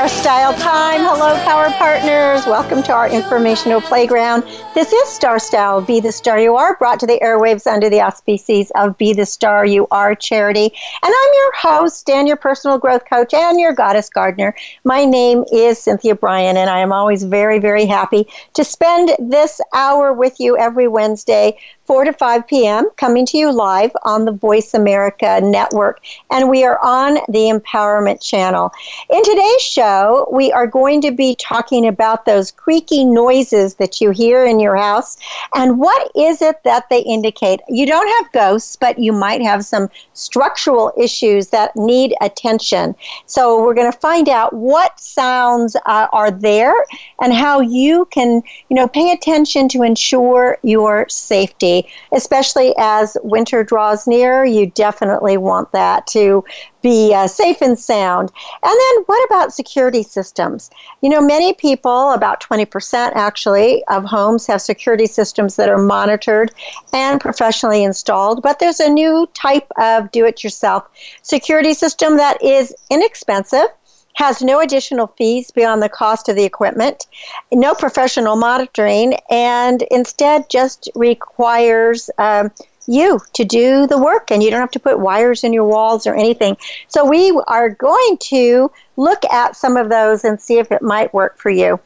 Star Style time. Hello, Power Partners. Welcome to our informational playground. This is Star Style, Be the Star You Are, brought to the airwaves under the auspices of Be the Star You Are charity. And I'm your host and your personal growth coach and your goddess gardener. My name is Cynthia Brian, and I am always very, very happy to spend this hour with you every Wednesday 4 to 5 p.m., coming to you live on the Voice America Network. And we are on the Empowerment Channel. In today's show, we are going to be talking about those creaky noises that you hear in your house and what is it that they indicate. You don't have ghosts, but you might have some structural issues that need attention. So we're going to find out what sounds uh, are there and how you can, you know, pay attention to ensure your safety especially as winter draws near. You definitely want that to be uh, safe and sound. And then what about security systems? You know, many people, about 20% actually, of homes have security systems that are monitored and professionally installed, but there's a new type of do it yourself security system that is inexpensive has no additional fees beyond the cost of the equipment, no professional monitoring, and instead just requires um, you to do the work and you don't have to put wires in your walls or anything. So we are going to look at some of those and see if it might work for you.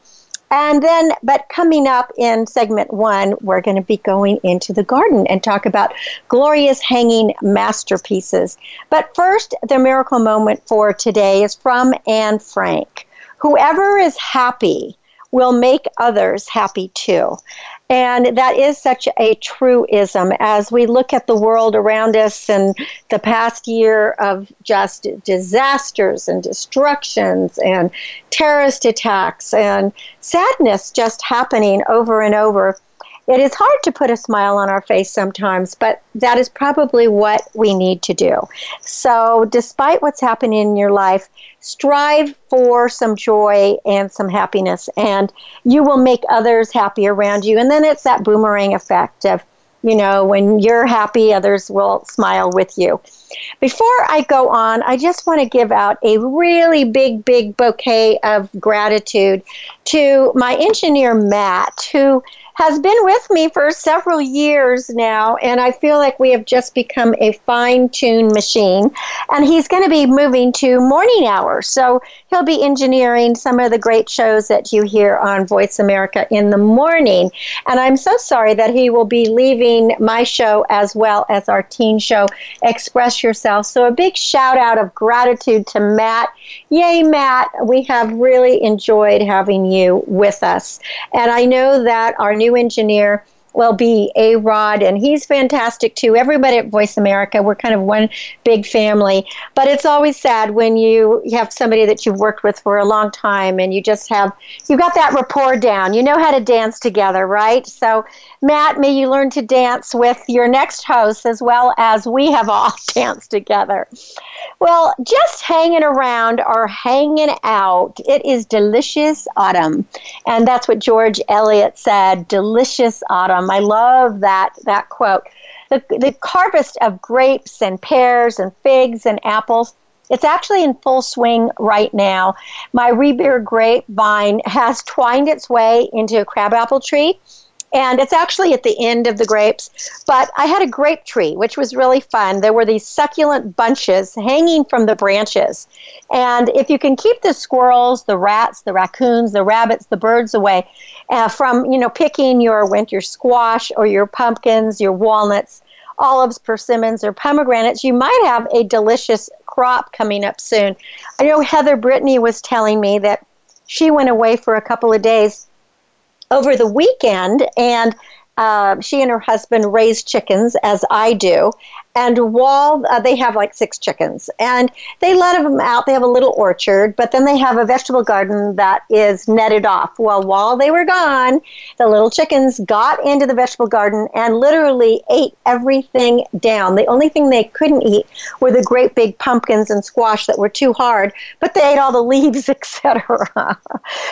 And then, but coming up in segment one, we're going to be going into the garden and talk about glorious hanging masterpieces. But first, the miracle moment for today is from Anne Frank. Whoever is happy will make others happy too. And that is such a truism as we look at the world around us and the past year of just disasters and destructions and terrorist attacks and sadness just happening over and over. It is hard to put a smile on our face sometimes, but that is probably what we need to do. So, despite what's happening in your life, strive for some joy and some happiness, and you will make others happy around you. And then it's that boomerang effect of, you know, when you're happy, others will smile with you. Before I go on, I just want to give out a really big, big bouquet of gratitude to my engineer, Matt, who has been with me for several years now, and I feel like we have just become a fine tuned machine. And he's going to be moving to morning hours. So he'll be engineering some of the great shows that you hear on Voice America in the morning. And I'm so sorry that he will be leaving my show as well as our teen show, Express Yourself. So a big shout out of gratitude to Matt. Yay, Matt. We have really enjoyed having you with us. And I know that our new new engineer will be A Rod, and he's fantastic too. Everybody at Voice America, we're kind of one big family. But it's always sad when you have somebody that you've worked with for a long time and you just have, you've got that rapport down. You know how to dance together, right? So Matt, may you learn to dance with your next host as well as we have all danced together. Well, just hanging around or hanging out, it is delicious autumn. And that's what George Eliot said delicious autumn. I love that, that quote. the, the harvest of grapes and pears and figs and apples it's actually in full swing right now. My Ribier grapevine has twined its way into a crabapple tree and it's actually at the end of the grapes. But I had a grape tree, which was really fun. There were these succulent bunches hanging from the branches. And if you can keep the squirrels, the rats, the raccoons, the rabbits, the birds away uh, from, you know, picking your winter squash or your pumpkins, your walnuts, olives, persimmons, or pomegranates, you might have a delicious crop coming up soon. I know Heather Brittany was telling me that she went away for a couple of days over the weekend and uh, she and her husband raise chickens as I do, and while uh, they have like six chickens, and they let them out. They have a little orchard, but then they have a vegetable garden that is netted off. Well, while they were gone, the little chickens got into the vegetable garden and literally ate everything down. The only thing they couldn't eat were the great big pumpkins and squash that were too hard, but they ate all the leaves, etc.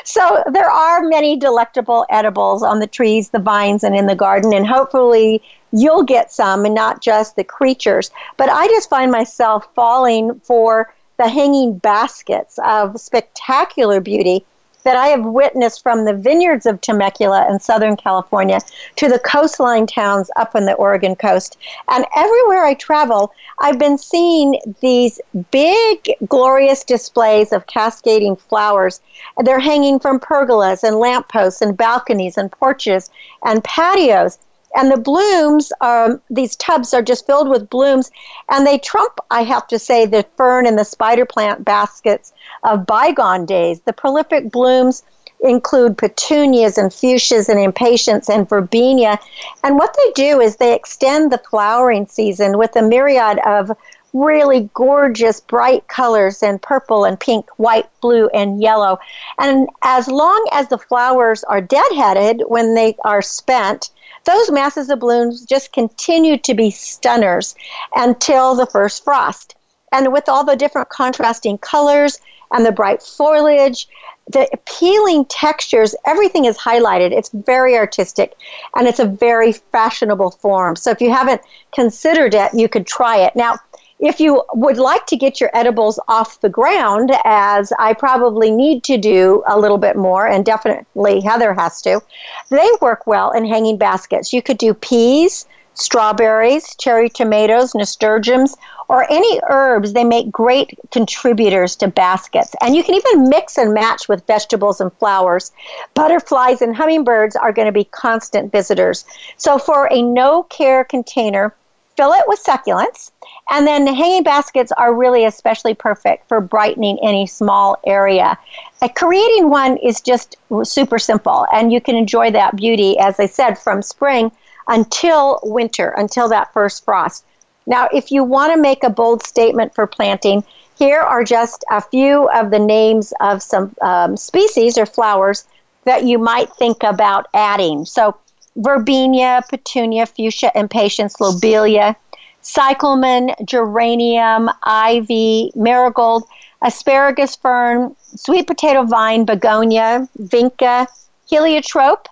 so there are many delectable edibles on the trees, the vines, and in the garden, and hopefully you'll get some and not just the creatures. But I just find myself falling for the hanging baskets of spectacular beauty that I have witnessed from the vineyards of Temecula in Southern California to the coastline towns up on the Oregon coast. And everywhere I travel, I've been seeing these big, glorious displays of cascading flowers. They're hanging from pergolas and lampposts and balconies and porches and patios and the blooms um, these tubs are just filled with blooms and they trump i have to say the fern and the spider plant baskets of bygone days the prolific blooms include petunias and fuchsias and impatiens and verbena and what they do is they extend the flowering season with a myriad of really gorgeous bright colors and purple and pink, white, blue, and yellow. And as long as the flowers are deadheaded when they are spent, those masses of blooms just continue to be stunners until the first frost. And with all the different contrasting colors and the bright foliage, the appealing textures, everything is highlighted. It's very artistic and it's a very fashionable form. So if you haven't considered it, you could try it. Now, if you would like to get your edibles off the ground, as I probably need to do a little bit more, and definitely Heather has to, they work well in hanging baskets. You could do peas, strawberries, cherry tomatoes, nasturtiums, or any herbs. They make great contributors to baskets. And you can even mix and match with vegetables and flowers. Butterflies and hummingbirds are going to be constant visitors. So for a no care container, fill it with succulents and then hanging baskets are really especially perfect for brightening any small area. Uh, creating one is just super simple, and you can enjoy that beauty, as I said, from spring until winter, until that first frost. Now, if you want to make a bold statement for planting, here are just a few of the names of some um, species or flowers that you might think about adding. So, verbena, petunia, fuchsia, impatiens, lobelia, cyclamen, geranium, ivy, marigold, asparagus fern, sweet potato vine, begonia, vinca, heliotrope,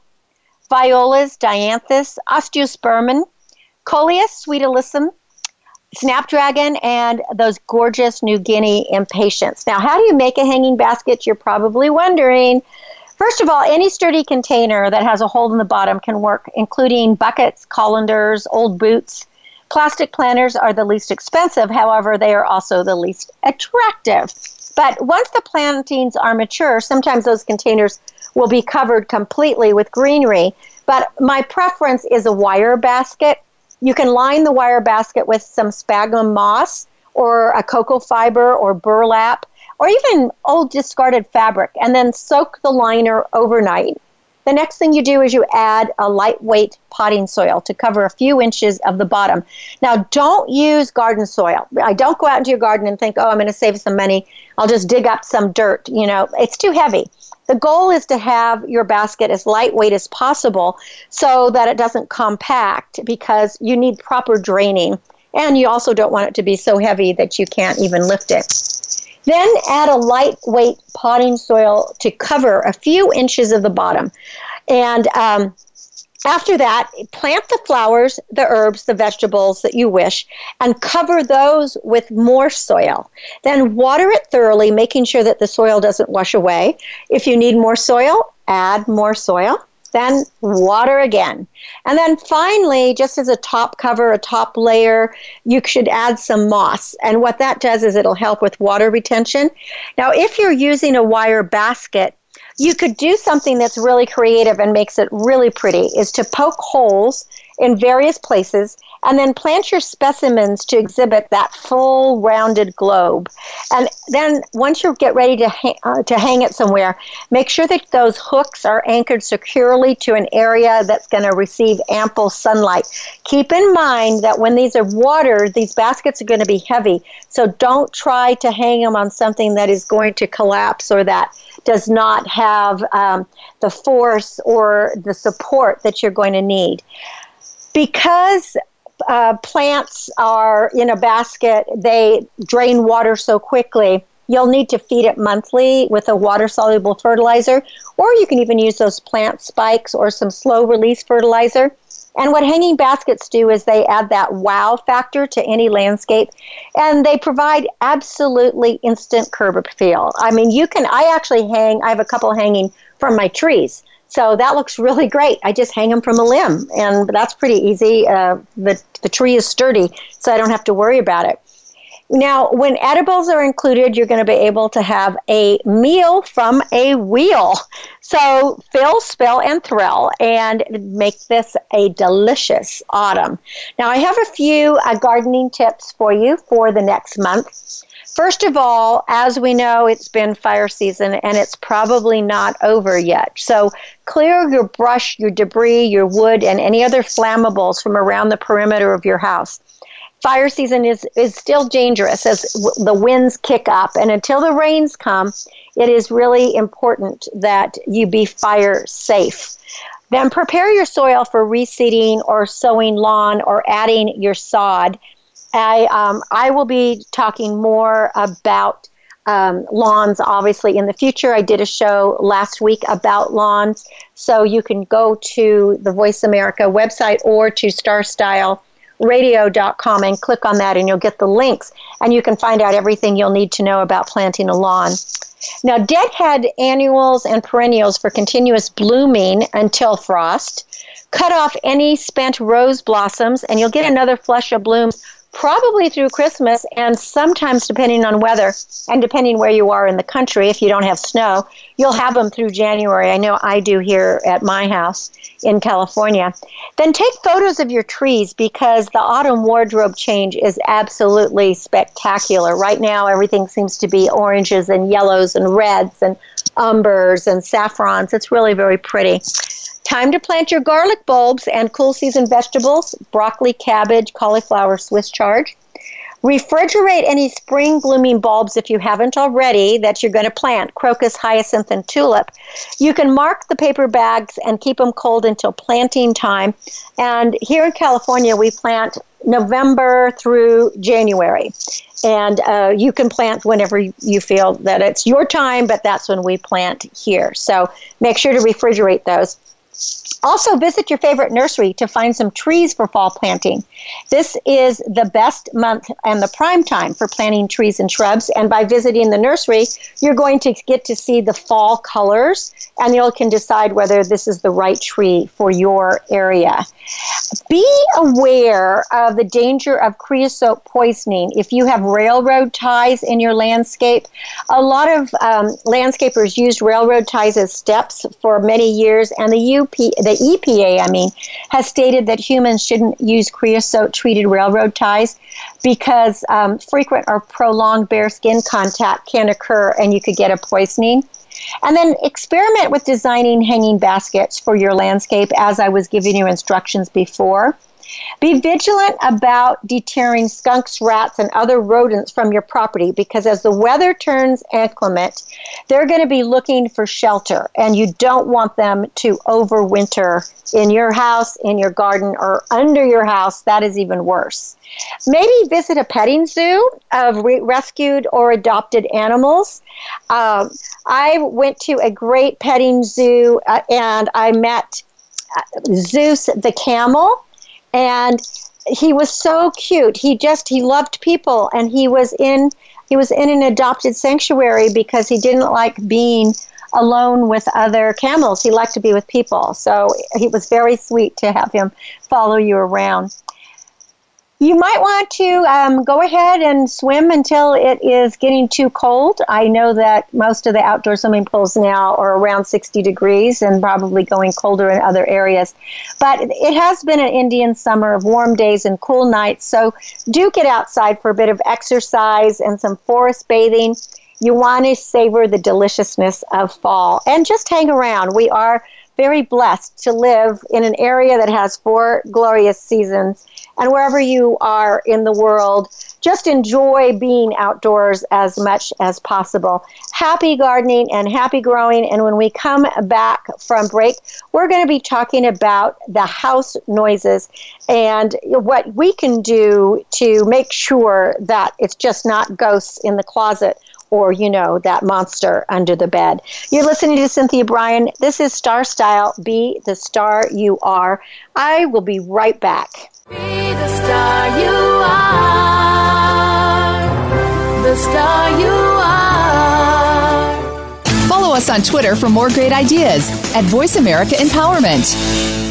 violas, dianthus, osteospermum, coleus, sweet alyssum, snapdragon, and those gorgeous New Guinea impatiens. Now, how do you make a hanging basket? You're probably wondering. First of all, any sturdy container that has a hole in the bottom can work, including buckets, colanders, old boots, Plastic planters are the least expensive, however, they are also the least attractive. But once the plantings are mature, sometimes those containers will be covered completely with greenery. But my preference is a wire basket. You can line the wire basket with some sphagnum moss or a cocoa fiber or burlap or even old discarded fabric and then soak the liner overnight. The next thing you do is you add a lightweight potting soil to cover a few inches of the bottom. Now, don't use garden soil. I don't go out into your garden and think, oh, I'm going to save some money. I'll just dig up some dirt. You know, it's too heavy. The goal is to have your basket as lightweight as possible so that it doesn't compact because you need proper draining. And you also don't want it to be so heavy that you can't even lift it. Then add a lightweight potting soil to cover a few inches of the bottom. And um, after that, plant the flowers, the herbs, the vegetables that you wish, and cover those with more soil. Then water it thoroughly, making sure that the soil doesn't wash away. If you need more soil, add more soil. Then water again. And then finally, just as a top cover, a top layer, you should add some moss. And what that does is it'll help with water retention. Now, if you're using a wire basket, you could do something that's really creative and makes it really pretty is to poke holes in various places and then plant your specimens to exhibit that full rounded globe. And then once you get ready to, ha- uh, to hang it somewhere, make sure that those hooks are anchored securely to an area that's going to receive ample sunlight. Keep in mind that when these are watered, these baskets are going to be heavy. So don't try to hang them on something that is going to collapse or that does not have um, the force or the support that you're going to need. Because uh, plants are in a basket, they drain water so quickly. You'll need to feed it monthly with a water soluble fertilizer, or you can even use those plant spikes or some slow release fertilizer. And what hanging baskets do is they add that wow factor to any landscape and they provide absolutely instant curb appeal. I mean, you can, I actually hang, I have a couple hanging from my trees. So that looks really great. I just hang them from a limb, and that's pretty easy. Uh, the, the tree is sturdy, so I don't have to worry about it. Now, when edibles are included, you're going to be able to have a meal from a wheel. So, fill, spill, and thrill, and make this a delicious autumn. Now, I have a few uh, gardening tips for you for the next month. First of all, as we know, it's been fire season and it's probably not over yet. So clear your brush, your debris, your wood, and any other flammables from around the perimeter of your house. Fire season is, is still dangerous as w- the winds kick up, and until the rains come, it is really important that you be fire safe. Then prepare your soil for reseeding or sowing lawn or adding your sod I um, I will be talking more about um, lawns, obviously, in the future. I did a show last week about lawns, so you can go to the Voice America website or to starstyleradio.com and click on that, and you'll get the links, and you can find out everything you'll need to know about planting a lawn. Now, deadhead annuals and perennials for continuous blooming until frost. Cut off any spent rose blossoms, and you'll get another flush of blooms probably through Christmas, and sometimes, depending on weather and depending where you are in the country, if you don't have snow, you'll have them through January. I know I do here at my house in California. Then take photos of your trees because the autumn wardrobe change is absolutely spectacular. Right now, everything seems to be oranges and yellows and reds and umbers and saffrons. It's really very pretty. Time to plant your garlic bulbs and cool season vegetables broccoli, cabbage, cauliflower, Swiss chard. Refrigerate any spring blooming bulbs if you haven't already that you're going to plant crocus, hyacinth, and tulip. You can mark the paper bags and keep them cold until planting time. And here in California, we plant November through January. And uh, you can plant whenever you feel that it's your time, but that's when we plant here. So make sure to refrigerate those. Also, visit your favorite nursery to find some trees for fall planting. This is the best month and the prime time for planting trees and shrubs. And by visiting the nursery, you're going to get to see the fall colors and you can decide whether this is the right tree for your area. Be aware of the danger of creosote poisoning if you have railroad ties in your landscape. A lot of um, landscapers used railroad ties as steps for many years, and the UP, the EPA, I mean, has stated that humans shouldn't use creosote treated railroad ties because um, frequent or prolonged bare skin contact can occur and you could get a poisoning. And then experiment with designing hanging baskets for your landscape as I was giving you instructions before. Be vigilant about deterring skunks, rats, and other rodents from your property because as the weather turns inclement, they're going to be looking for shelter, and you don't want them to overwinter in your house, in your garden, or under your house. That is even worse. Maybe visit a petting zoo of re- rescued or adopted animals. Um, I went to a great petting zoo uh, and I met Zeus the camel, and he was so cute. He just he loved people, and he was in he was in an adopted sanctuary because he didn't like being alone with other camels. He liked to be with people. So it was very sweet to have him follow you around. You might want to um, go ahead and swim until it is getting too cold. I know that most of the outdoor swimming pools now are around 60 degrees and probably going colder in other areas. But it has been an Indian summer of warm days and cool nights, so do get outside for a bit of exercise and some forest bathing. You want to savor the deliciousness of fall and just hang around. We are very blessed to live in an area that has four glorious seasons and wherever you are in the world, just enjoy being outdoors as much as possible. Happy gardening and happy growing. And when we come back from break, we're going to be talking about the house noises and what we can do to make sure that it's just not ghosts in the closet or, you know, that monster under the bed. You're listening to Cynthia Brian. This is Star Style. Be the star you are. I will be right back. Be the star you are. The star you are. Follow us on Twitter for more great ideas at Voice America Empowerment.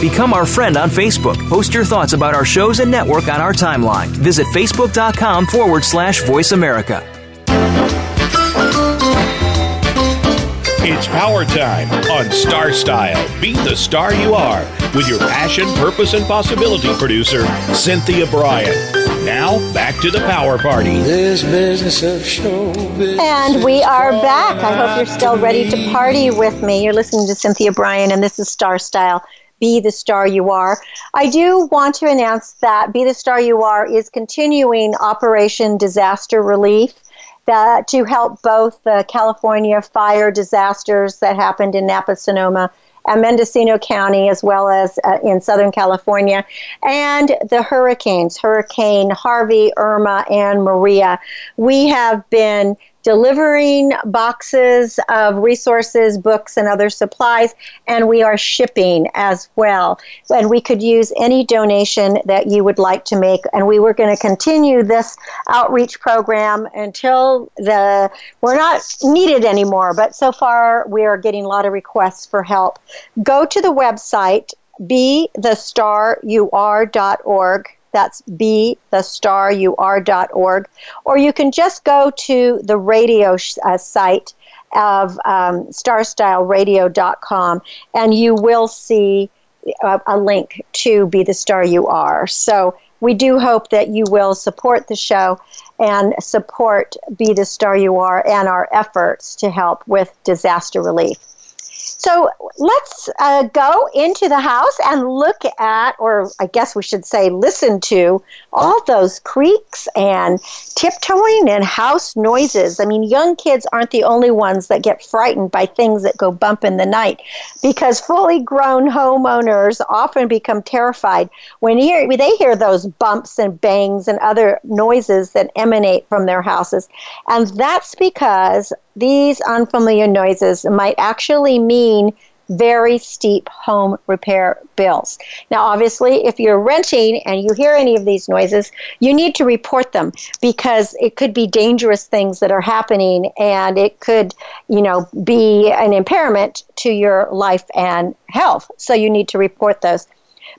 Become our friend on Facebook. Post your thoughts about our shows and network on our timeline. Visit facebook.com forward slash voice America. It's power time on Star Style. Be the star you are with your passion, purpose, and possibility producer, Cynthia Brian. Now, back to the power party. This business of show business. And we are back. I hope you're still ready to party with me. You're listening to Cynthia Brian, and this is Star Style. Be the Star You Are. I do want to announce that Be the Star You Are is continuing Operation Disaster Relief that to help both the California fire disasters that happened in Napa, Sonoma, and Mendocino County, as well as uh, in Southern California, and the hurricanes, Hurricane Harvey, Irma, and Maria. We have been delivering boxes of resources, books, and other supplies, and we are shipping as well. And we could use any donation that you would like to make. And we were going to continue this outreach program until the we're not needed anymore. But so far, we are getting a lot of requests for help. Go to the website be the star you are.org that's be the star you bethestaryouare.org. Or you can just go to the radio sh- uh, site of um, starstyleradio.com and you will see a, a link to Be the Star You Are. So we do hope that you will support the show and support Be the Star You Are and our efforts to help with disaster relief. So let's uh, go into the house and look at, or I guess we should say, listen to all those creaks and tiptoeing and house noises. I mean, young kids aren't the only ones that get frightened by things that go bump in the night because fully grown homeowners often become terrified when hear, they hear those bumps and bangs and other noises that emanate from their houses. And that's because these unfamiliar noises might actually mean very steep home repair bills. Now, obviously, if you're renting and you hear any of these noises, you need to report them because it could be dangerous things that are happening and it could, you know, be an impairment to your life and health. So you need to report those.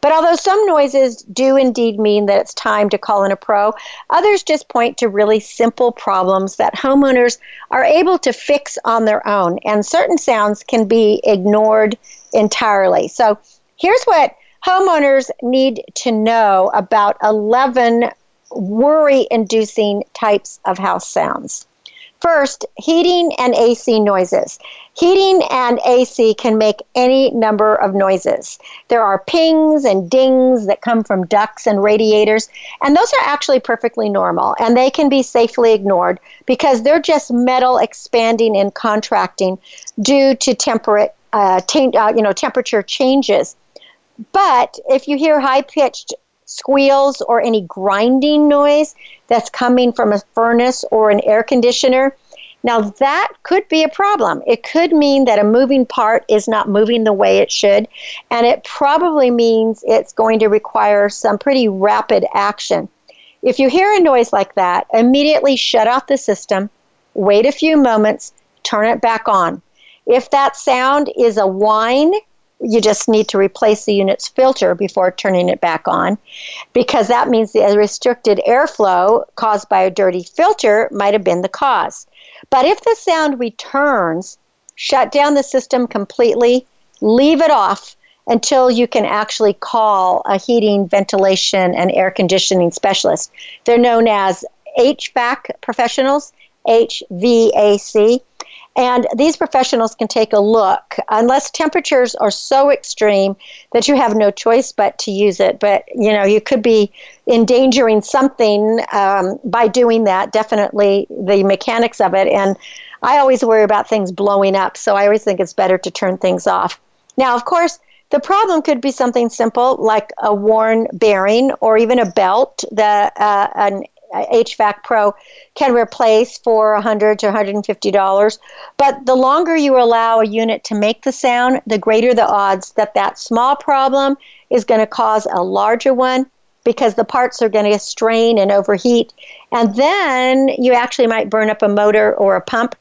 But although some noises do indeed mean that it's time to call in a pro, others just point to really simple problems that homeowners are able to fix on their own. And certain sounds can be ignored entirely. So here's what homeowners need to know about 11 worry inducing types of house sounds. First, heating and AC noises. Heating and AC can make any number of noises. There are pings and dings that come from ducts and radiators, and those are actually perfectly normal, and they can be safely ignored because they're just metal expanding and contracting due to temperate, uh, t- uh, you know, temperature changes. But if you hear high pitched squeals or any grinding noise that's coming from a furnace or an air conditioner, now, that could be a problem. It could mean that a moving part is not moving the way it should, and it probably means it's going to require some pretty rapid action. If you hear a noise like that, immediately shut off the system, wait a few moments, turn it back on. If that sound is a whine, you just need to replace the unit's filter before turning it back on because that means the restricted airflow caused by a dirty filter might have been the cause. But if the sound returns, shut down the system completely, leave it off until you can actually call a heating, ventilation, and air conditioning specialist. They're known as HVAC professionals, HVAC. And these professionals can take a look, unless temperatures are so extreme that you have no choice but to use it. But you know, you could be endangering something um, by doing that. Definitely, the mechanics of it. And I always worry about things blowing up, so I always think it's better to turn things off. Now, of course, the problem could be something simple like a worn bearing or even a belt that uh, an HVAC Pro can replace for 100 to 150 dollars. But the longer you allow a unit to make the sound, the greater the odds that that small problem is going to cause a larger one because the parts are going to strain and overheat. And then you actually might burn up a motor or a pump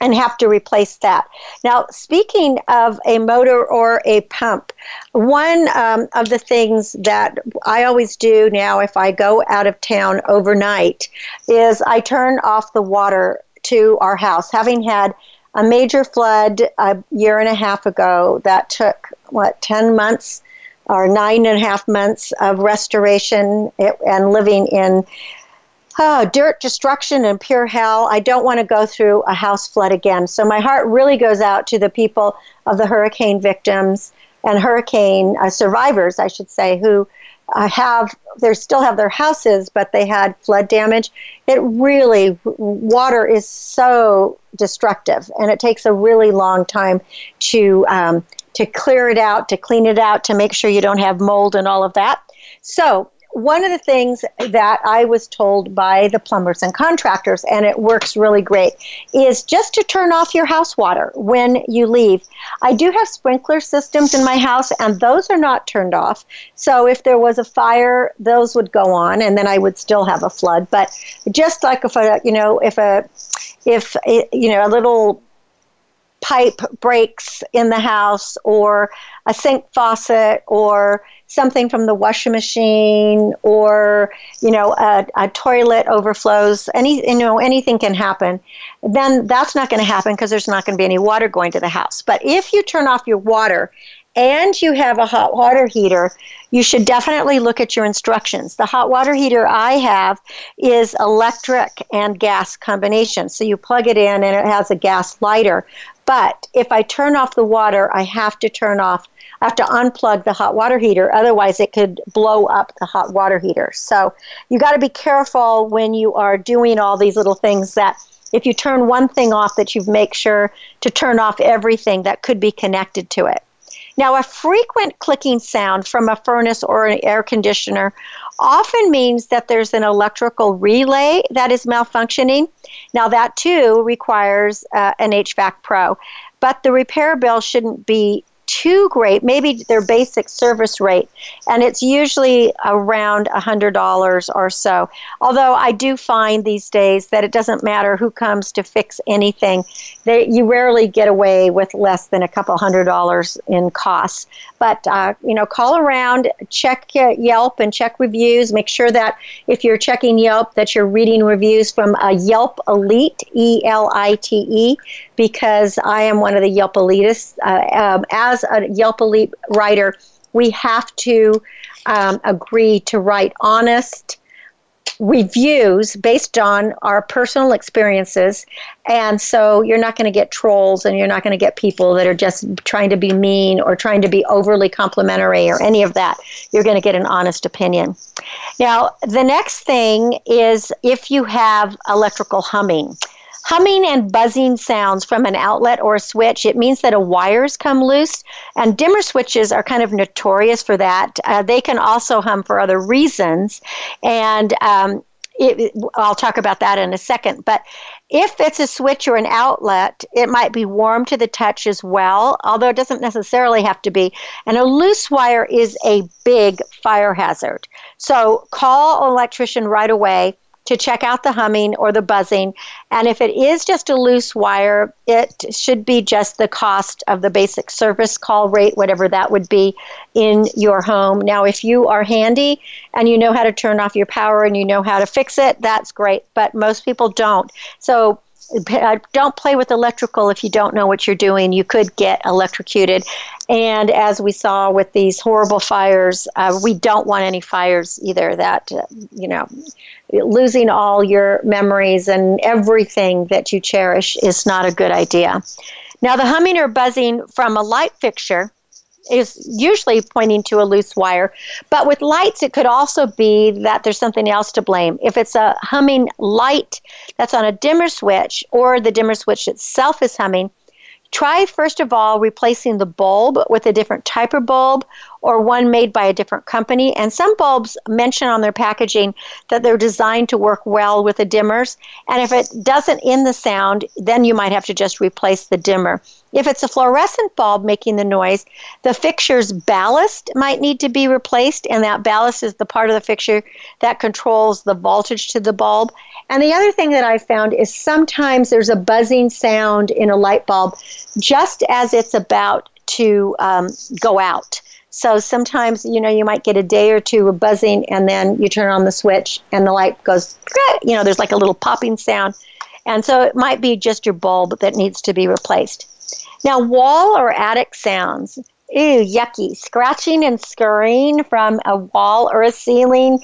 and have to replace that. Now, speaking of a motor or a pump, one um, of the things that I always do now if I go out of town overnight is I turn off the water to our house. Having had a major flood a year and a half ago that took, what, 10 months or nine and a half months of restoration and living in oh, dirt destruction and pure hell. I don't want to go through a house flood again. So my heart really goes out to the people of the hurricane victims and hurricane uh, survivors, I should say, who uh, have they still have their houses, but they had flood damage. It really water is so destructive, and it takes a really long time to um, to clear it out, to clean it out, to make sure you don't have mold and all of that. So one of the things that I was told by the plumbers and contractors, and it works really great, is just to turn off your house water when you leave. I do have sprinkler systems in my house, and those are not turned off. So if there was a fire, those would go on, and then I would still have a flood. But just like if a, you know, if a, if you know, a little pipe breaks in the house or a sink faucet or something from the washing machine or you know a, a toilet overflows any you know anything can happen then that's not going to happen because there's not going to be any water going to the house but if you turn off your water and you have a hot water heater, you should definitely look at your instructions. The hot water heater I have is electric and gas combination. So you plug it in and it has a gas lighter. But if I turn off the water, I have to turn off I have to unplug the hot water heater, otherwise, it could blow up the hot water heater. So, you got to be careful when you are doing all these little things that if you turn one thing off, that you make sure to turn off everything that could be connected to it. Now, a frequent clicking sound from a furnace or an air conditioner often means that there's an electrical relay that is malfunctioning. Now, that too requires uh, an HVAC pro, but the repair bill shouldn't be too great, maybe their basic service rate, and it's usually around $100 or so. Although I do find these days that it doesn't matter who comes to fix anything, they, you rarely get away with less than a couple hundred dollars in costs. But, uh, you know, call around, check Yelp and check reviews. Make sure that if you're checking Yelp, that you're reading reviews from a Yelp Elite, E L I T E, because I am one of the Yelp elitists. Uh, um, as a Yelp Elite writer, we have to um, agree to write honest, reviews based on our personal experiences. And so you're not going to get trolls and you're not going to get people that are just trying to be mean or trying to be overly complimentary or any of that. You're going to get an honest opinion. Now, the next thing is if you have electrical humming. Humming and buzzing sounds from an outlet or a switch, it means that a wire's come loose. And dimmer switches are kind of notorious for that. Uh, they can also hum for other reasons. And um, it, I'll talk about that in a second. But if it's a switch or an outlet, it might be warm to the touch as well, although it doesn't necessarily have to be. And a loose wire is a big fire hazard. So call an electrician right away to check out the humming or the buzzing. And if it is just a loose wire, it should be just the cost of the basic service call rate, whatever that would be in your home. Now, if you are handy and you know how to turn off your power and you know how to fix it, that's great. But most people don't. So don't play with electrical if you don't know what you're doing. You could get electrocuted. And as we saw with these horrible fires, uh, we don't want any fires either that, uh, you know, losing all your memories and everything that you cherish is not a good idea. Now, the humming or buzzing from a light fixture is usually pointing to a loose wire. But with lights, it could also be that there's something else to blame. If it's a humming light that's on a dimmer switch or the dimmer switch itself is humming, Try first of all replacing the bulb with a different type of bulb or one made by a different company. And some bulbs mention on their packaging that they're designed to work well with the dimmers. And if it doesn't in the sound, then you might have to just replace the dimmer. If it's a fluorescent bulb making the noise, the fixture's ballast might need to be replaced, and that ballast is the part of the fixture that controls the voltage to the bulb. And the other thing that I found is sometimes there's a buzzing sound in a light bulb just as it's about to um, go out. So sometimes, you know, you might get a day or two of buzzing and then you turn on the switch and the light goes, you know, there's like a little popping sound. And so it might be just your bulb that needs to be replaced. Now, wall or attic sounds. Ew, yucky. Scratching and scurrying from a wall or a ceiling.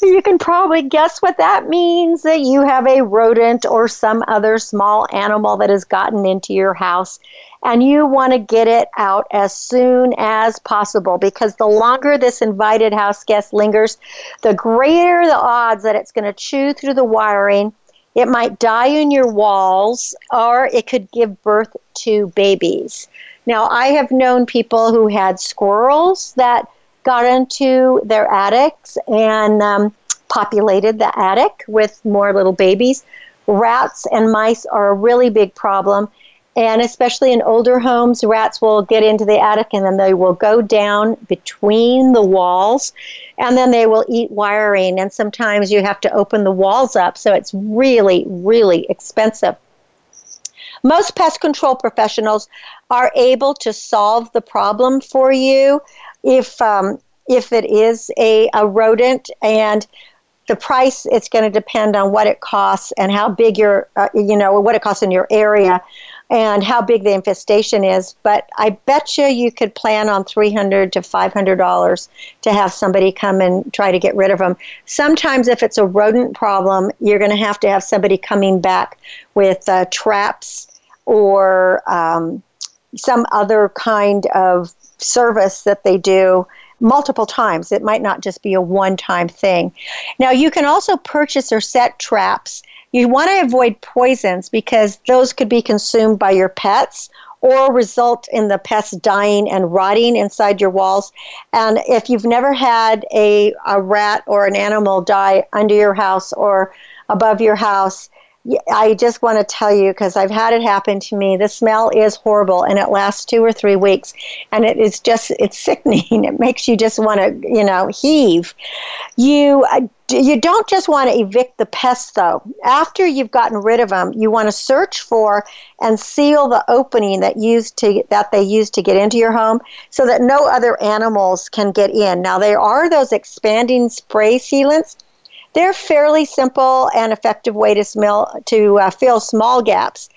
You can probably guess what that means that you have a rodent or some other small animal that has gotten into your house and you want to get it out as soon as possible because the longer this invited house guest lingers, the greater the odds that it's going to chew through the wiring. It might die in your walls, or it could give birth to babies. Now, I have known people who had squirrels that got into their attics and um, populated the attic with more little babies. Rats and mice are a really big problem. And especially in older homes, rats will get into the attic and then they will go down between the walls and then they will eat wiring. And sometimes you have to open the walls up. So it's really, really expensive. Most pest control professionals are able to solve the problem for you if, um, if it is a, a rodent and the price it's going to depend on what it costs and how big your uh, you know what it costs in your area and how big the infestation is. But I bet you you could plan on three hundred to five hundred dollars to have somebody come and try to get rid of them. Sometimes, if it's a rodent problem, you're going to have to have somebody coming back with uh, traps or um, some other kind of service that they do multiple times. It might not just be a one time thing. Now, you can also purchase or set traps. You want to avoid poisons because those could be consumed by your pets or result in the pests dying and rotting inside your walls. And if you've never had a, a rat or an animal die under your house or above your house, I just want to tell you because I've had it happen to me. The smell is horrible and it lasts two or three weeks. And it is just, it's sickening. It makes you just want to, you know, heave. You, uh, you don't just want to evict the pests though. After you've gotten rid of them, you want to search for and seal the opening that used to that they use to get into your home so that no other animals can get in. Now there are those expanding spray sealants they're fairly simple and effective way to, smell, to uh, fill small gaps.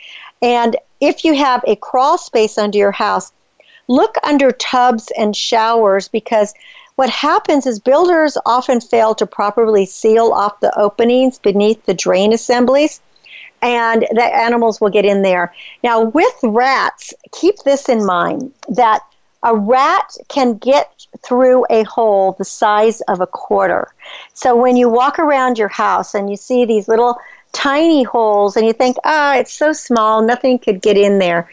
And if you have a crawl space under your house, look under tubs and showers because what happens is builders often fail to properly seal off the openings beneath the drain assemblies and the animals will get in there. Now, with rats, keep this in mind that a rat can get through a hole the size of a quarter. So when you walk around your house and you see these little tiny holes and you think, ah, oh, it's so small, nothing could get in there.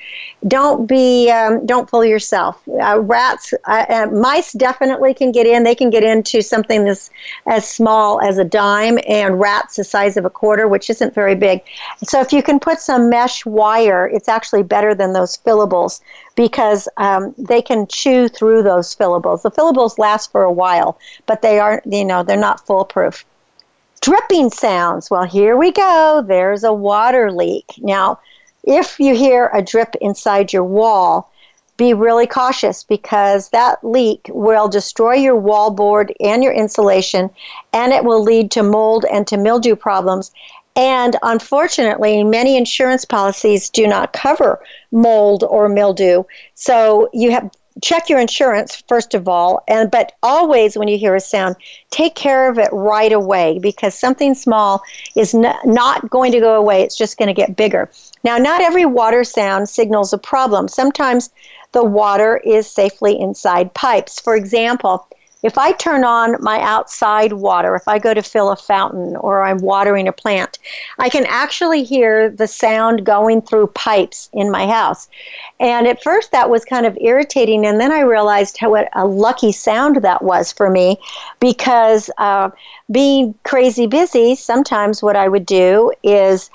Don't be, um, don't fool yourself. Uh, rats, uh, uh, mice definitely can get in. They can get into something that's as small as a dime, and rats the size of a quarter, which isn't very big. So if you can put some mesh wire, it's actually better than those fillables because um, they can chew through those fillables. The fillables last for a while, but they aren't, you know, they're not foolproof. Dripping sounds. Well, here we go. There's a water leak. Now, if you hear a drip inside your wall, be really cautious because that leak will destroy your wallboard and your insulation, and it will lead to mold and to mildew problems. And unfortunately, many insurance policies do not cover mold or mildew. So you have check your insurance first of all and but always when you hear a sound take care of it right away because something small is n- not going to go away. It's just going to get bigger. Now not every water sound signals a problem. Sometimes the water is safely inside pipes. For example if I turn on my outside water, if I go to fill a fountain or I'm watering a plant, I can actually hear the sound going through pipes in my house. And at first that was kind of irritating, and then I realized how what a lucky sound that was for me because uh, being crazy busy, sometimes what I would do is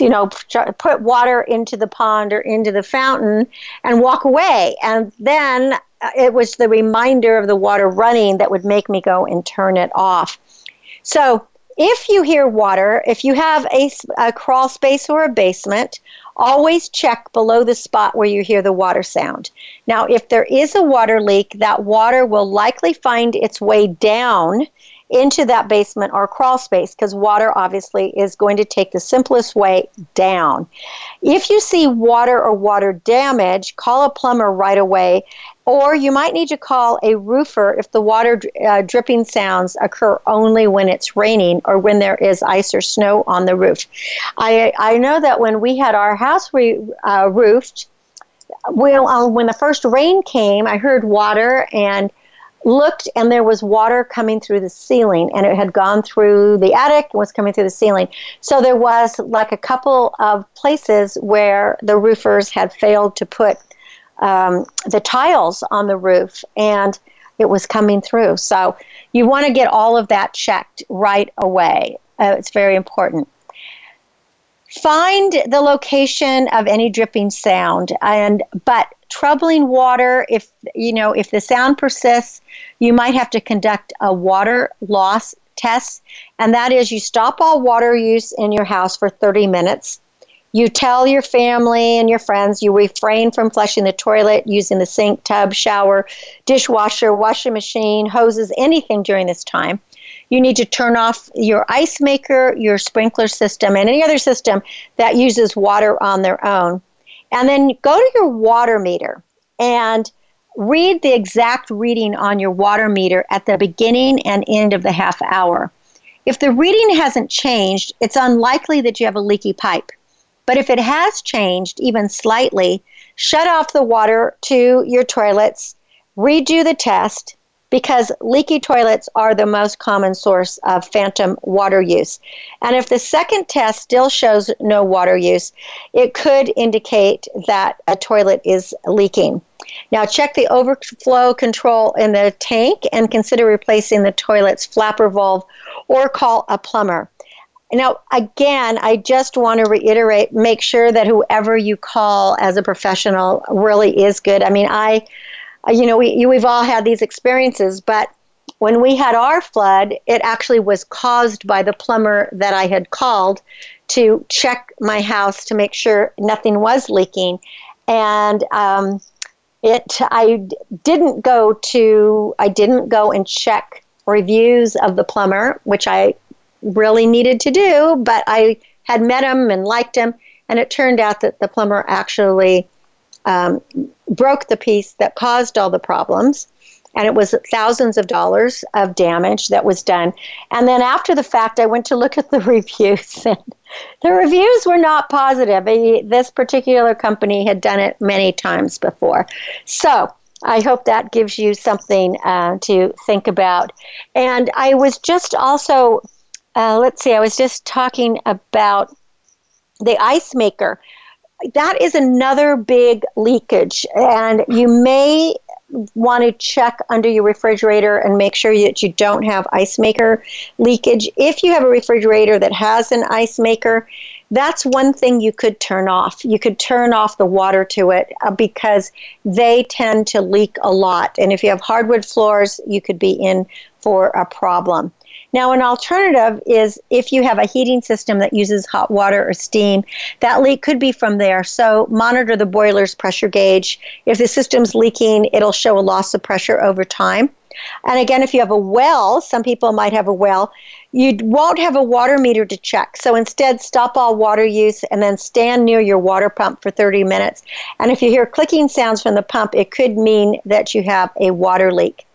you know, put water into the pond or into the fountain and walk away. And then Uh, it was the reminder of the water running that would make me go and turn it off. So, if you hear water, if you have a, a crawl space or a basement, always check below the spot where you hear the water sound. Now, if there is a water leak, that water will likely find its way down into that basement or crawl space because water obviously is going to take the simplest way down. If you see water or water damage, call a plumber right away or you might need to call a roofer if the water uh, dripping sounds occur only when it's raining or when there is ice or snow on the roof. I, I know that when we had our house re, uh, roofed, well, uh, when the first rain came, I heard water and looked and there was water coming through the ceiling and it had gone through the attic and was coming through the ceiling so there was like a couple of places where the roofers had failed to put um, the tiles on the roof and it was coming through. So you want to get all of that checked right away. Uh, it's very important. Find the location of any dripping sound and but troubling water if you know if the sound persists you might have to conduct a water loss test and that is you stop all water use in your house for 30 minutes you tell your family and your friends you refrain from flushing the toilet, using the sink, tub, shower, dishwasher, washing machine, hoses, anything during this time. You need to turn off your ice maker, your sprinkler system, and any other system that uses water on their own. And then go to your water meter and read the exact reading on your water meter at the beginning and end of the half hour. If the reading hasn't changed, it's unlikely that you have a leaky pipe. But if it has changed even slightly, shut off the water to your toilets, redo the test, because leaky toilets are the most common source of phantom water use. And if the second test still shows no water use, it could indicate that a toilet is leaking. Now, check the overflow control in the tank and consider replacing the toilet's flapper valve or call a plumber. Now, again, I just want to reiterate make sure that whoever you call as a professional really is good. I mean, I uh, you know, we, we've all had these experiences, but when we had our flood, it actually was caused by the plumber that I had called to check my house to make sure nothing was leaking. And um, it, I didn't go to, I didn't go and check reviews of the plumber, which I really needed to do, but I had met him and liked him. And it turned out that the plumber actually um, broke the piece that caused all the problems. And it was thousands of dollars of damage that was done. And then after the fact, I went to look at the reviews, and the reviews were not positive. This particular company had done it many times before. So, I hope that gives you something uh, to think about. And I was just also, uh, let's see, I was just talking about the ice maker that is another big leakage. And you may want to check under your refrigerator and make sure that you don't have ice maker leakage. If you have a refrigerator that has an ice maker, that's one thing you could turn off. You could turn off the water to it uh, because they tend to leak a lot. And if you have hardwood floors, you could be in for a problem. Now, an alternative is if you have a heating system that uses hot water or steam, that leak could be from there. So, monitor the boiler's pressure gauge. If the system's leaking, it'll show a loss of pressure over time. And again, if you have a well, some people might have a well, you won't have a water meter to check. So instead, stop all water use and then stand near your water pump for 30 minutes. And if you hear clicking sounds from the pump, it could mean that you have a water leak.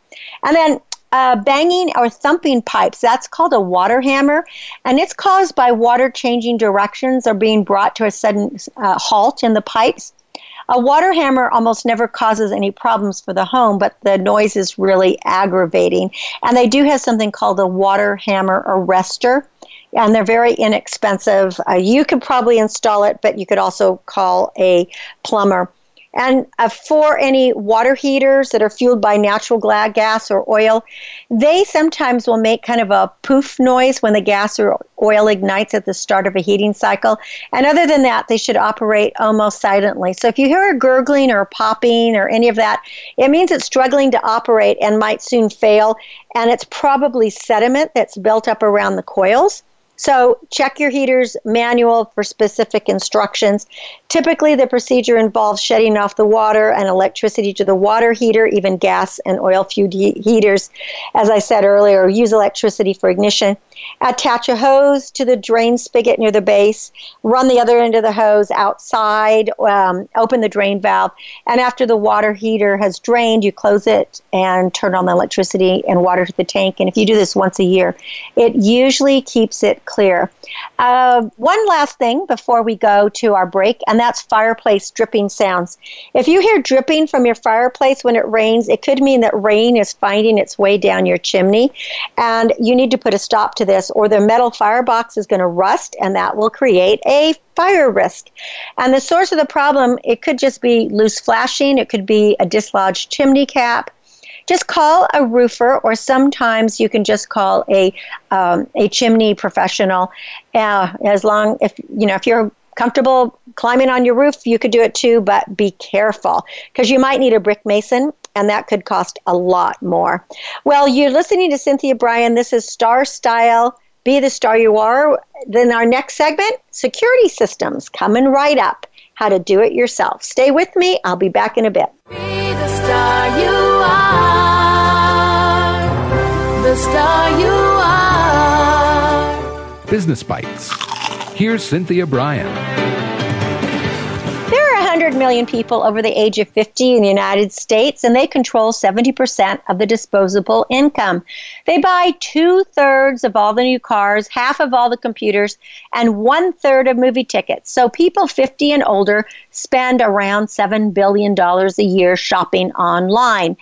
And then uh, banging or thumping pipes. That's called a water hammer, and it's caused by water changing directions or being brought to a sudden uh, halt in the pipes. A water hammer almost never causes any problems for the home, but the noise is really aggravating. And they do have something called a water hammer arrestor, and they're very inexpensive. Uh, you could probably install it, but you could also call a plumber. And uh, for any water heaters that are fueled by natural gas or oil, they sometimes will make kind of a poof noise when the gas or oil ignites at the start of a heating cycle. And other than that, they should operate almost silently. So if you hear a gurgling or popping or any of that, it means it's struggling to operate and might soon fail. And it's probably sediment that's built up around the coils. So check your heater's manual for specific instructions. Typically, the procedure involves shutting off the water and electricity to the water heater, even gas and oil fueled heaters. As I said earlier, use electricity for ignition. Attach a hose to the drain spigot near the base. Run the other end of the hose outside. Um, open the drain valve. And after the water heater has drained, you close it and turn on the electricity and water to the tank. And if you do this once a year, it usually keeps it clear. Uh, one last thing before we go to our break, and that's fireplace dripping sounds. If you hear dripping from your fireplace when it rains, it could mean that rain is finding its way down your chimney, and you need to put a stop to this, or the metal firebox is going to rust, and that will create a fire risk. And the source of the problem, it could just be loose flashing, it could be a dislodged chimney cap just call a roofer, or sometimes you can just call a um, a chimney professional. Uh, as long if you know if you're comfortable climbing on your roof, you could do it too, but be careful because you might need a brick mason and that could cost a lot more. Well, you're listening to Cynthia Brian. This is Star Style. Be the star you are. Then our next segment, security systems, coming right up. How to do it yourself. Stay with me. I'll be back in a bit. Be the star you are the star you are. Business Bites. Here's Cynthia Brian. There are 200 million people over the age of 50 in the United States, and they control 70% of the disposable income. They buy two thirds of all the new cars, half of all the computers, and one third of movie tickets. So people 50 and older spend around $7 billion a year shopping online.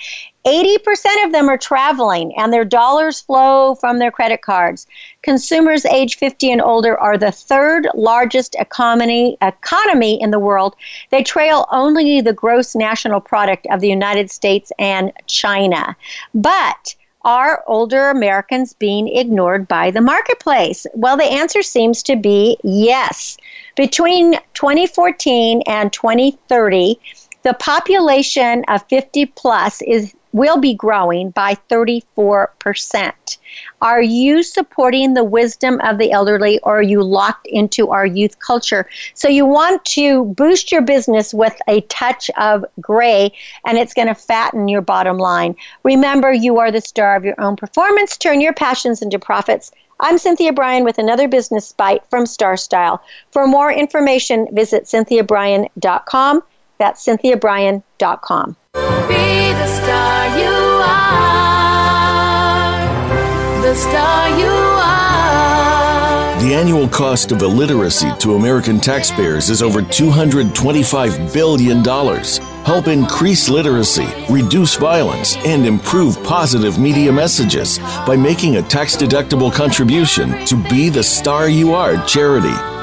80% of them are traveling and their dollars flow from their credit cards. Consumers age 50 and older are the third largest economy, economy in the world. They trail only the gross national product of the United States and China. But are older Americans being ignored by the marketplace? Well, the answer seems to be yes. Between 2014 and 2030, the population of 50 plus is will be growing by 34%. Are you supporting the wisdom of the elderly or are you locked into our youth culture? So you want to boost your business with a touch of gray and it's going to fatten your bottom line. Remember, you are the star of your own performance. Turn your passions into profits. I'm Cynthia Brian with another business bite from Star Style. For more information, visit cynthiabrian.com. That's cynthiabrian.com. Be The annual cost of illiteracy to American taxpayers is over $225 billion. Help increase literacy, reduce violence, and improve positive media messages by making a tax deductible contribution to Be the Star You Are charity.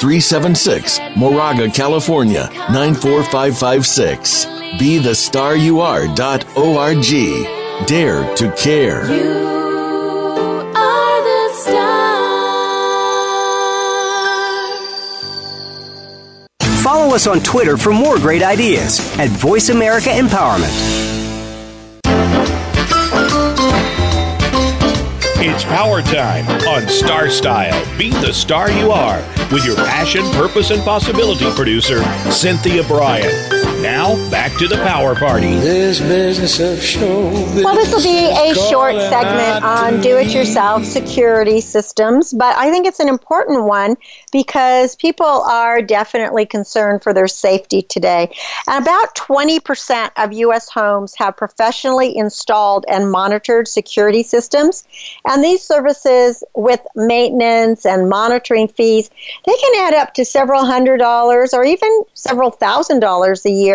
376, Moraga, California 94556. Be the star you are.org. Dare to care. Are the star. Follow us on Twitter for more great ideas at Voice America Empowerment. It's power time on Star Style. Be the star you are with your passion, purpose, and possibility producer, Cynthia Brian. Now, back to the power party. This business of show Well, this will be a short segment on do it yourself security systems, but I think it's an important one because people are definitely concerned for their safety today. And about 20% of U.S. homes have professionally installed and monitored security systems. And these services, with maintenance and monitoring fees, they can add up to several hundred dollars or even several thousand dollars a year,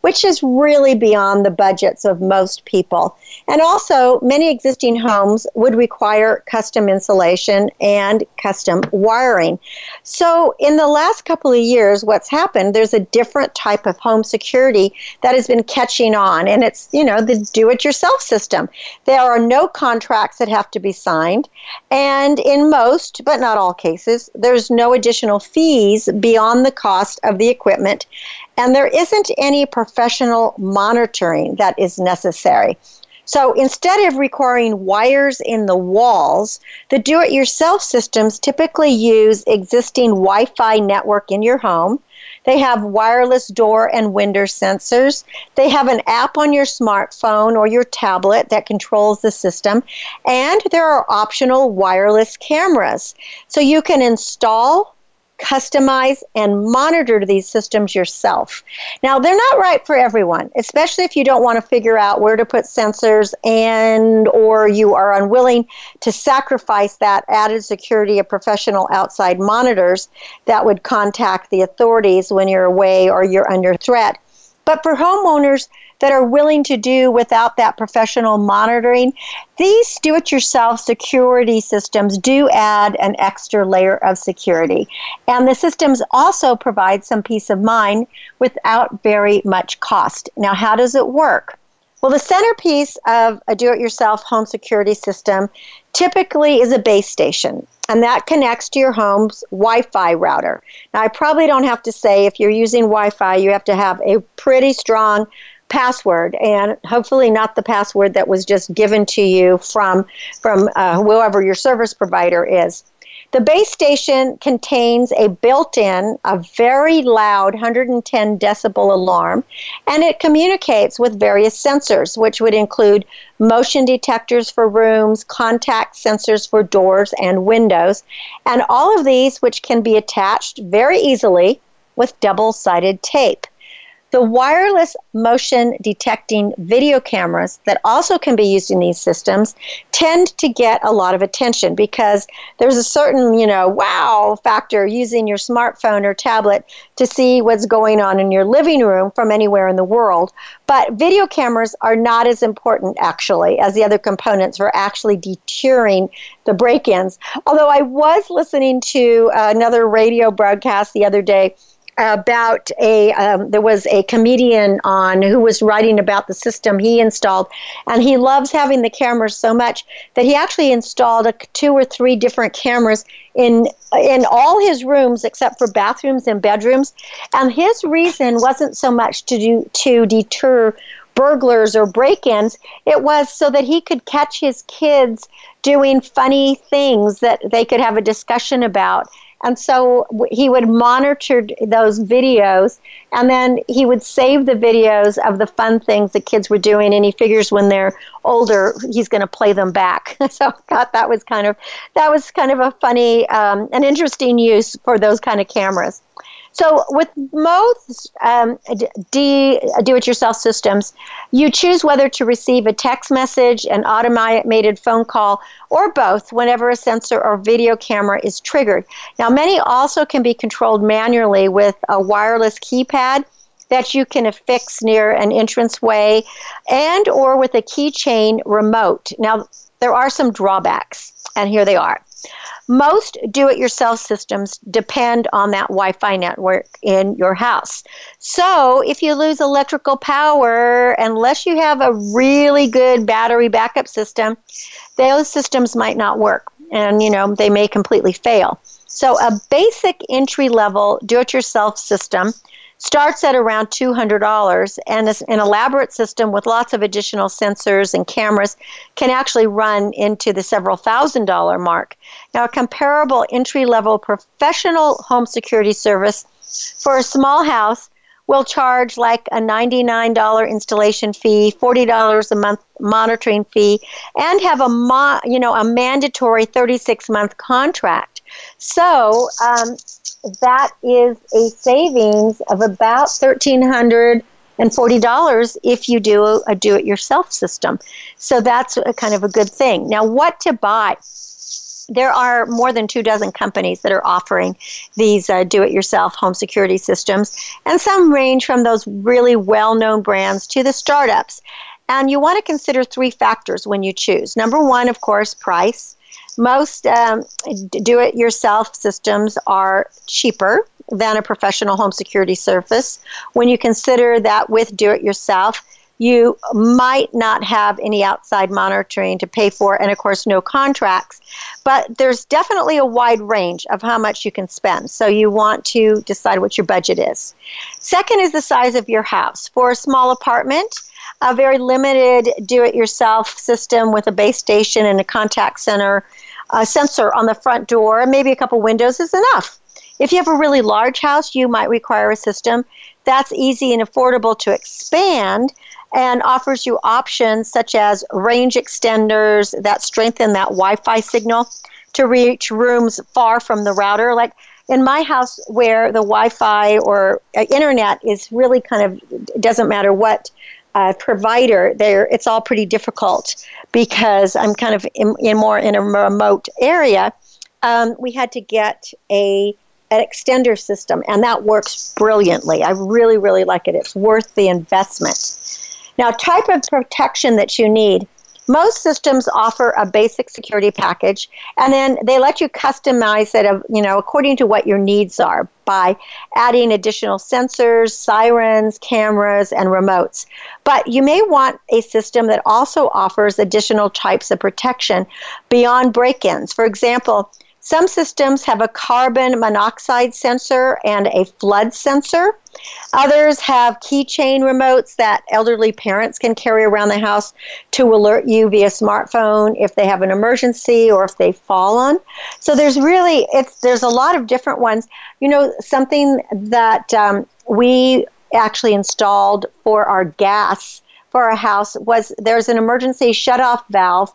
which is really beyond the budgets of most people. And also, many existing homes would require custom insulation and custom wiring. So, in the last couple of years, what's happened, there's a different type of home security that has been catching on, and it's, you know, the do it yourself system. There are no contracts that have to be signed, and in most, but not all cases, there's no additional fees beyond the cost of the equipment, and there isn't any professional monitoring that is necessary. So instead of requiring wires in the walls, the do it yourself systems typically use existing Wi Fi network in your home. They have wireless door and window sensors. They have an app on your smartphone or your tablet that controls the system. And there are optional wireless cameras. So you can install, customize and monitor these systems yourself. Now, they're not right for everyone, especially if you don't want to figure out where to put sensors and or you are unwilling to sacrifice that added security of professional outside monitors that would contact the authorities when you're away or you're under threat. But for homeowners that are willing to do without that professional monitoring, these do it yourself security systems do add an extra layer of security. And the systems also provide some peace of mind without very much cost. Now, how does it work? Well, the centerpiece of a do it yourself home security system typically is a base station, and that connects to your home's Wi Fi router. Now, I probably don't have to say if you're using Wi Fi, you have to have a pretty strong password, and hopefully not the password that was just given to you from from uh, whoever your service provider is. The base station contains a built in, a very loud 110 decibel alarm, and it communicates with various sensors, which would include motion detectors for rooms, contact sensors for doors and windows, and all of these which can be attached very easily with double sided tape. The wireless motion detecting video cameras that also can be used in these systems tend to get a lot of attention because there's a certain, you know, wow factor using your smartphone or tablet to see what's going on in your living room from anywhere in the world. But video cameras are not as important actually as the other components for actually deterring the break ins. Although I was listening to another radio broadcast the other day about a um, there was a comedian on who was writing about the system he installed and he loves having the cameras so much that he actually installed a, two or three different cameras in in all his rooms except for bathrooms and bedrooms. And his reason wasn't so much to do to deter burglars or break-ins it was so that he could catch his kids doing funny things that they could have a discussion about and so he would monitor those videos and then he would save the videos of the fun things the kids were doing and he figures when they're older he's going to play them back. so I thought that was kind of that was kind of a funny um, an interesting use for those kind of cameras. So with most um, do-it-yourself systems, you choose whether to receive a text message, an automated phone call, or both whenever a sensor or video camera is triggered. Now, many also can be controlled manually with a wireless keypad that you can affix near an entranceway and or with a keychain remote. Now, there are some drawbacks, and here they are. Most do it yourself systems depend on that Wi Fi network in your house. So if you lose electrical power, unless you have a really good battery backup system, those systems might not work and you know they may completely fail. So a basic entry level do it yourself system starts at around $200 and an elaborate system with lots of additional sensors and cameras can actually run into the several thousand dollar mark. Now, a comparable entry level professional home security service for a small house will charge like a $99 installation fee, $40 a month monitoring fee, and have a mo- you know a mandatory 36 month contract. So um, that is a savings of about $1,340 if you do a, a do it yourself system. So that's a kind of a good thing. Now, what to buy? There are more than two dozen companies that are offering these uh, do it yourself home security systems, and some range from those really well known brands to the startups. And you want to consider three factors when you choose. Number one, of course, price. Most um, do it yourself systems are cheaper than a professional home security service. When you consider that with do it yourself, you might not have any outside monitoring to pay for, and of course, no contracts. But there's definitely a wide range of how much you can spend. So you want to decide what your budget is. Second is the size of your house. For a small apartment, a very limited do it yourself system with a base station and a contact center a sensor on the front door and maybe a couple windows is enough. If you have a really large house, you might require a system that's easy and affordable to expand and offers you options such as range extenders that strengthen that Wi Fi signal to reach rooms far from the router. Like in my house, where the Wi Fi or uh, internet is really kind of doesn't matter what provider, there it's all pretty difficult because I'm kind of in, in more in a remote area. Um, we had to get a an extender system, and that works brilliantly. I really, really like it. It's worth the investment. Now, type of protection that you need. Most systems offer a basic security package, and then they let you customize it, you know, according to what your needs are by adding additional sensors, sirens, cameras, and remotes. But you may want a system that also offers additional types of protection beyond break ins. For example, Some systems have a carbon monoxide sensor and a flood sensor. Others have keychain remotes that elderly parents can carry around the house to alert you via smartphone if they have an emergency or if they've fallen. So there's really it's there's a lot of different ones. You know, something that um, we actually installed for our gas for our house was there's an emergency shut off valve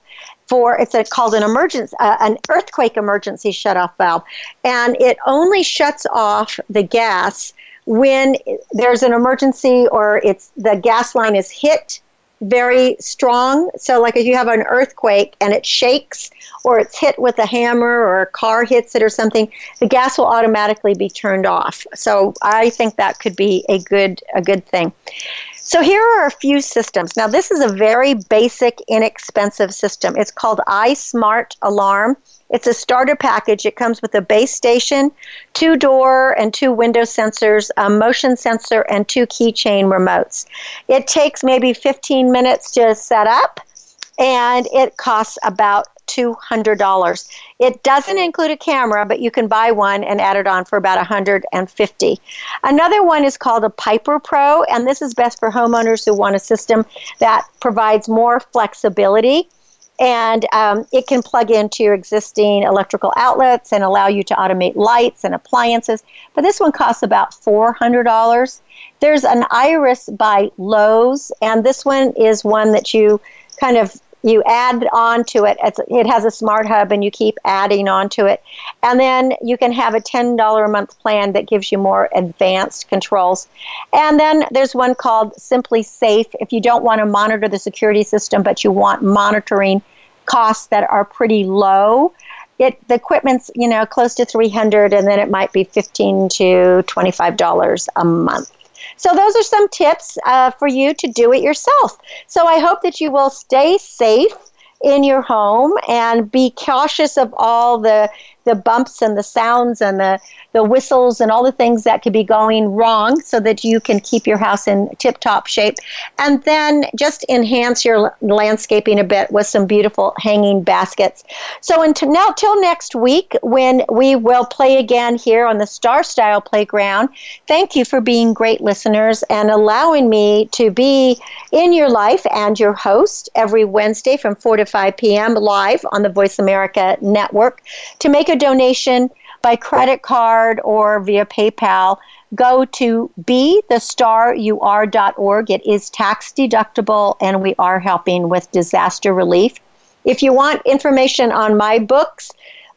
for it's called an emergency uh, an earthquake emergency shutoff valve. And it only shuts off the gas when there's an emergency or it's the gas line is hit very strong. So like if you have an earthquake and it shakes or it's hit with a hammer or a car hits it or something the gas will automatically be turned off. So i think that could be a good a good thing so here are a few systems. Now this is a very basic, inexpensive system. It's called iSmart Alarm. It's a starter package. It comes with a base station, two door and two window sensors, a motion sensor, and two keychain remotes. It takes maybe 15 minutes to set up, and it costs about $200. It doesn't include a camera, but you can buy one and add it on for about 150. Another one is called a Piper Pro, and this is best for homeowners who want a system that provides more flexibility and um, it can plug into your existing electrical outlets and allow you to automate lights and appliances. But this one costs about $400. There's an Iris by Lowe's, and this one is one that you kind of you add on to it. it has a smart hub, and you keep adding on to it. And then you can have a $10 a month plan that gives you more advanced controls. And then there's one called SimpliSafe. If you don't want to monitor the security system, but you want monitoring costs that are pretty low, it the equipment's you know close to 300 and then it might be 15 to 25 dollars a month so, those are some tips uh, for you to do it yourself. So, I hope that you will stay safe in your home and be cautious of all the the bumps and the sounds and the, the whistles and all the things that could be going wrong so that you can keep your house in tip top shape. And then just enhance your landscaping a bit with some beautiful hanging baskets. So until now, till next week when we will play again here on the Star Style Playground, thank you for being great listeners and allowing me to be in your life and your host every Wednesday from 4 to 5 p.m. live on the Voice America Network to make a donation by credit card or via PayPal, go to bethestaryouare.org. It is tax deductible, and we are helping with disaster relief. If you want information on my books,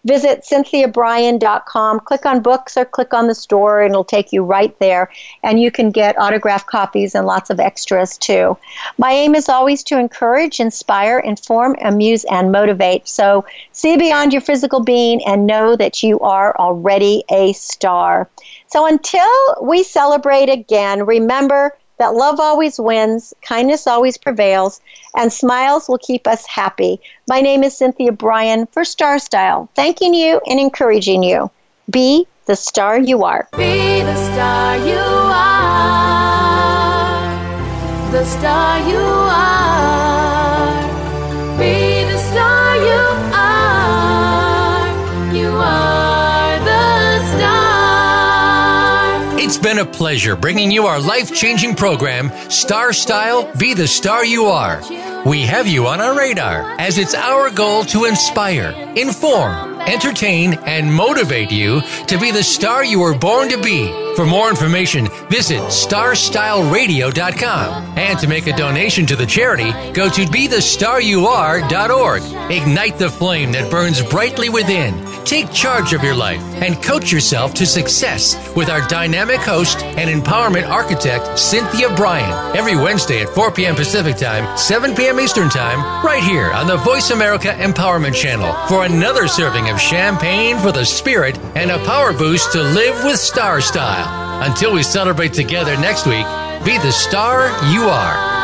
visit cynthiabrian.com, click on books or click on the store, and it'll take you right there. And you can get autographed copies and lots of extras too. My aim is always to encourage, inspire, inform, amuse, and motivate. So see beyond your physical being and know that you are already a star. So until we celebrate again, remember that love always wins, kindness always prevails, and smiles will keep us happy. My name is Cynthia Brian for Star Style, thanking you and encouraging you. Be the star you are. Be the star you are. The star you are. Be the star you are. You are the star. It's been a pleasure bringing you our life changing program, Star Style Be the Star You Are. We have you on our radar as it's our goal to inspire, inform, entertain, and motivate you to be the star you were born to be. For more information, visit starstyleradio.com. And to make a donation to the charity, go to bethestaryouare.org. Ignite the flame that burns brightly within. Take charge of your life and coach yourself to success with our dynamic host and empowerment architect, Cynthia Brian, every Wednesday at 4 p.m. Pacific Time, 7 p.m. Eastern Time, right here on the Voice America Empowerment Channel for another serving of champagne for the spirit and a power boost to live with star style. Until we celebrate together next week, be the star you are.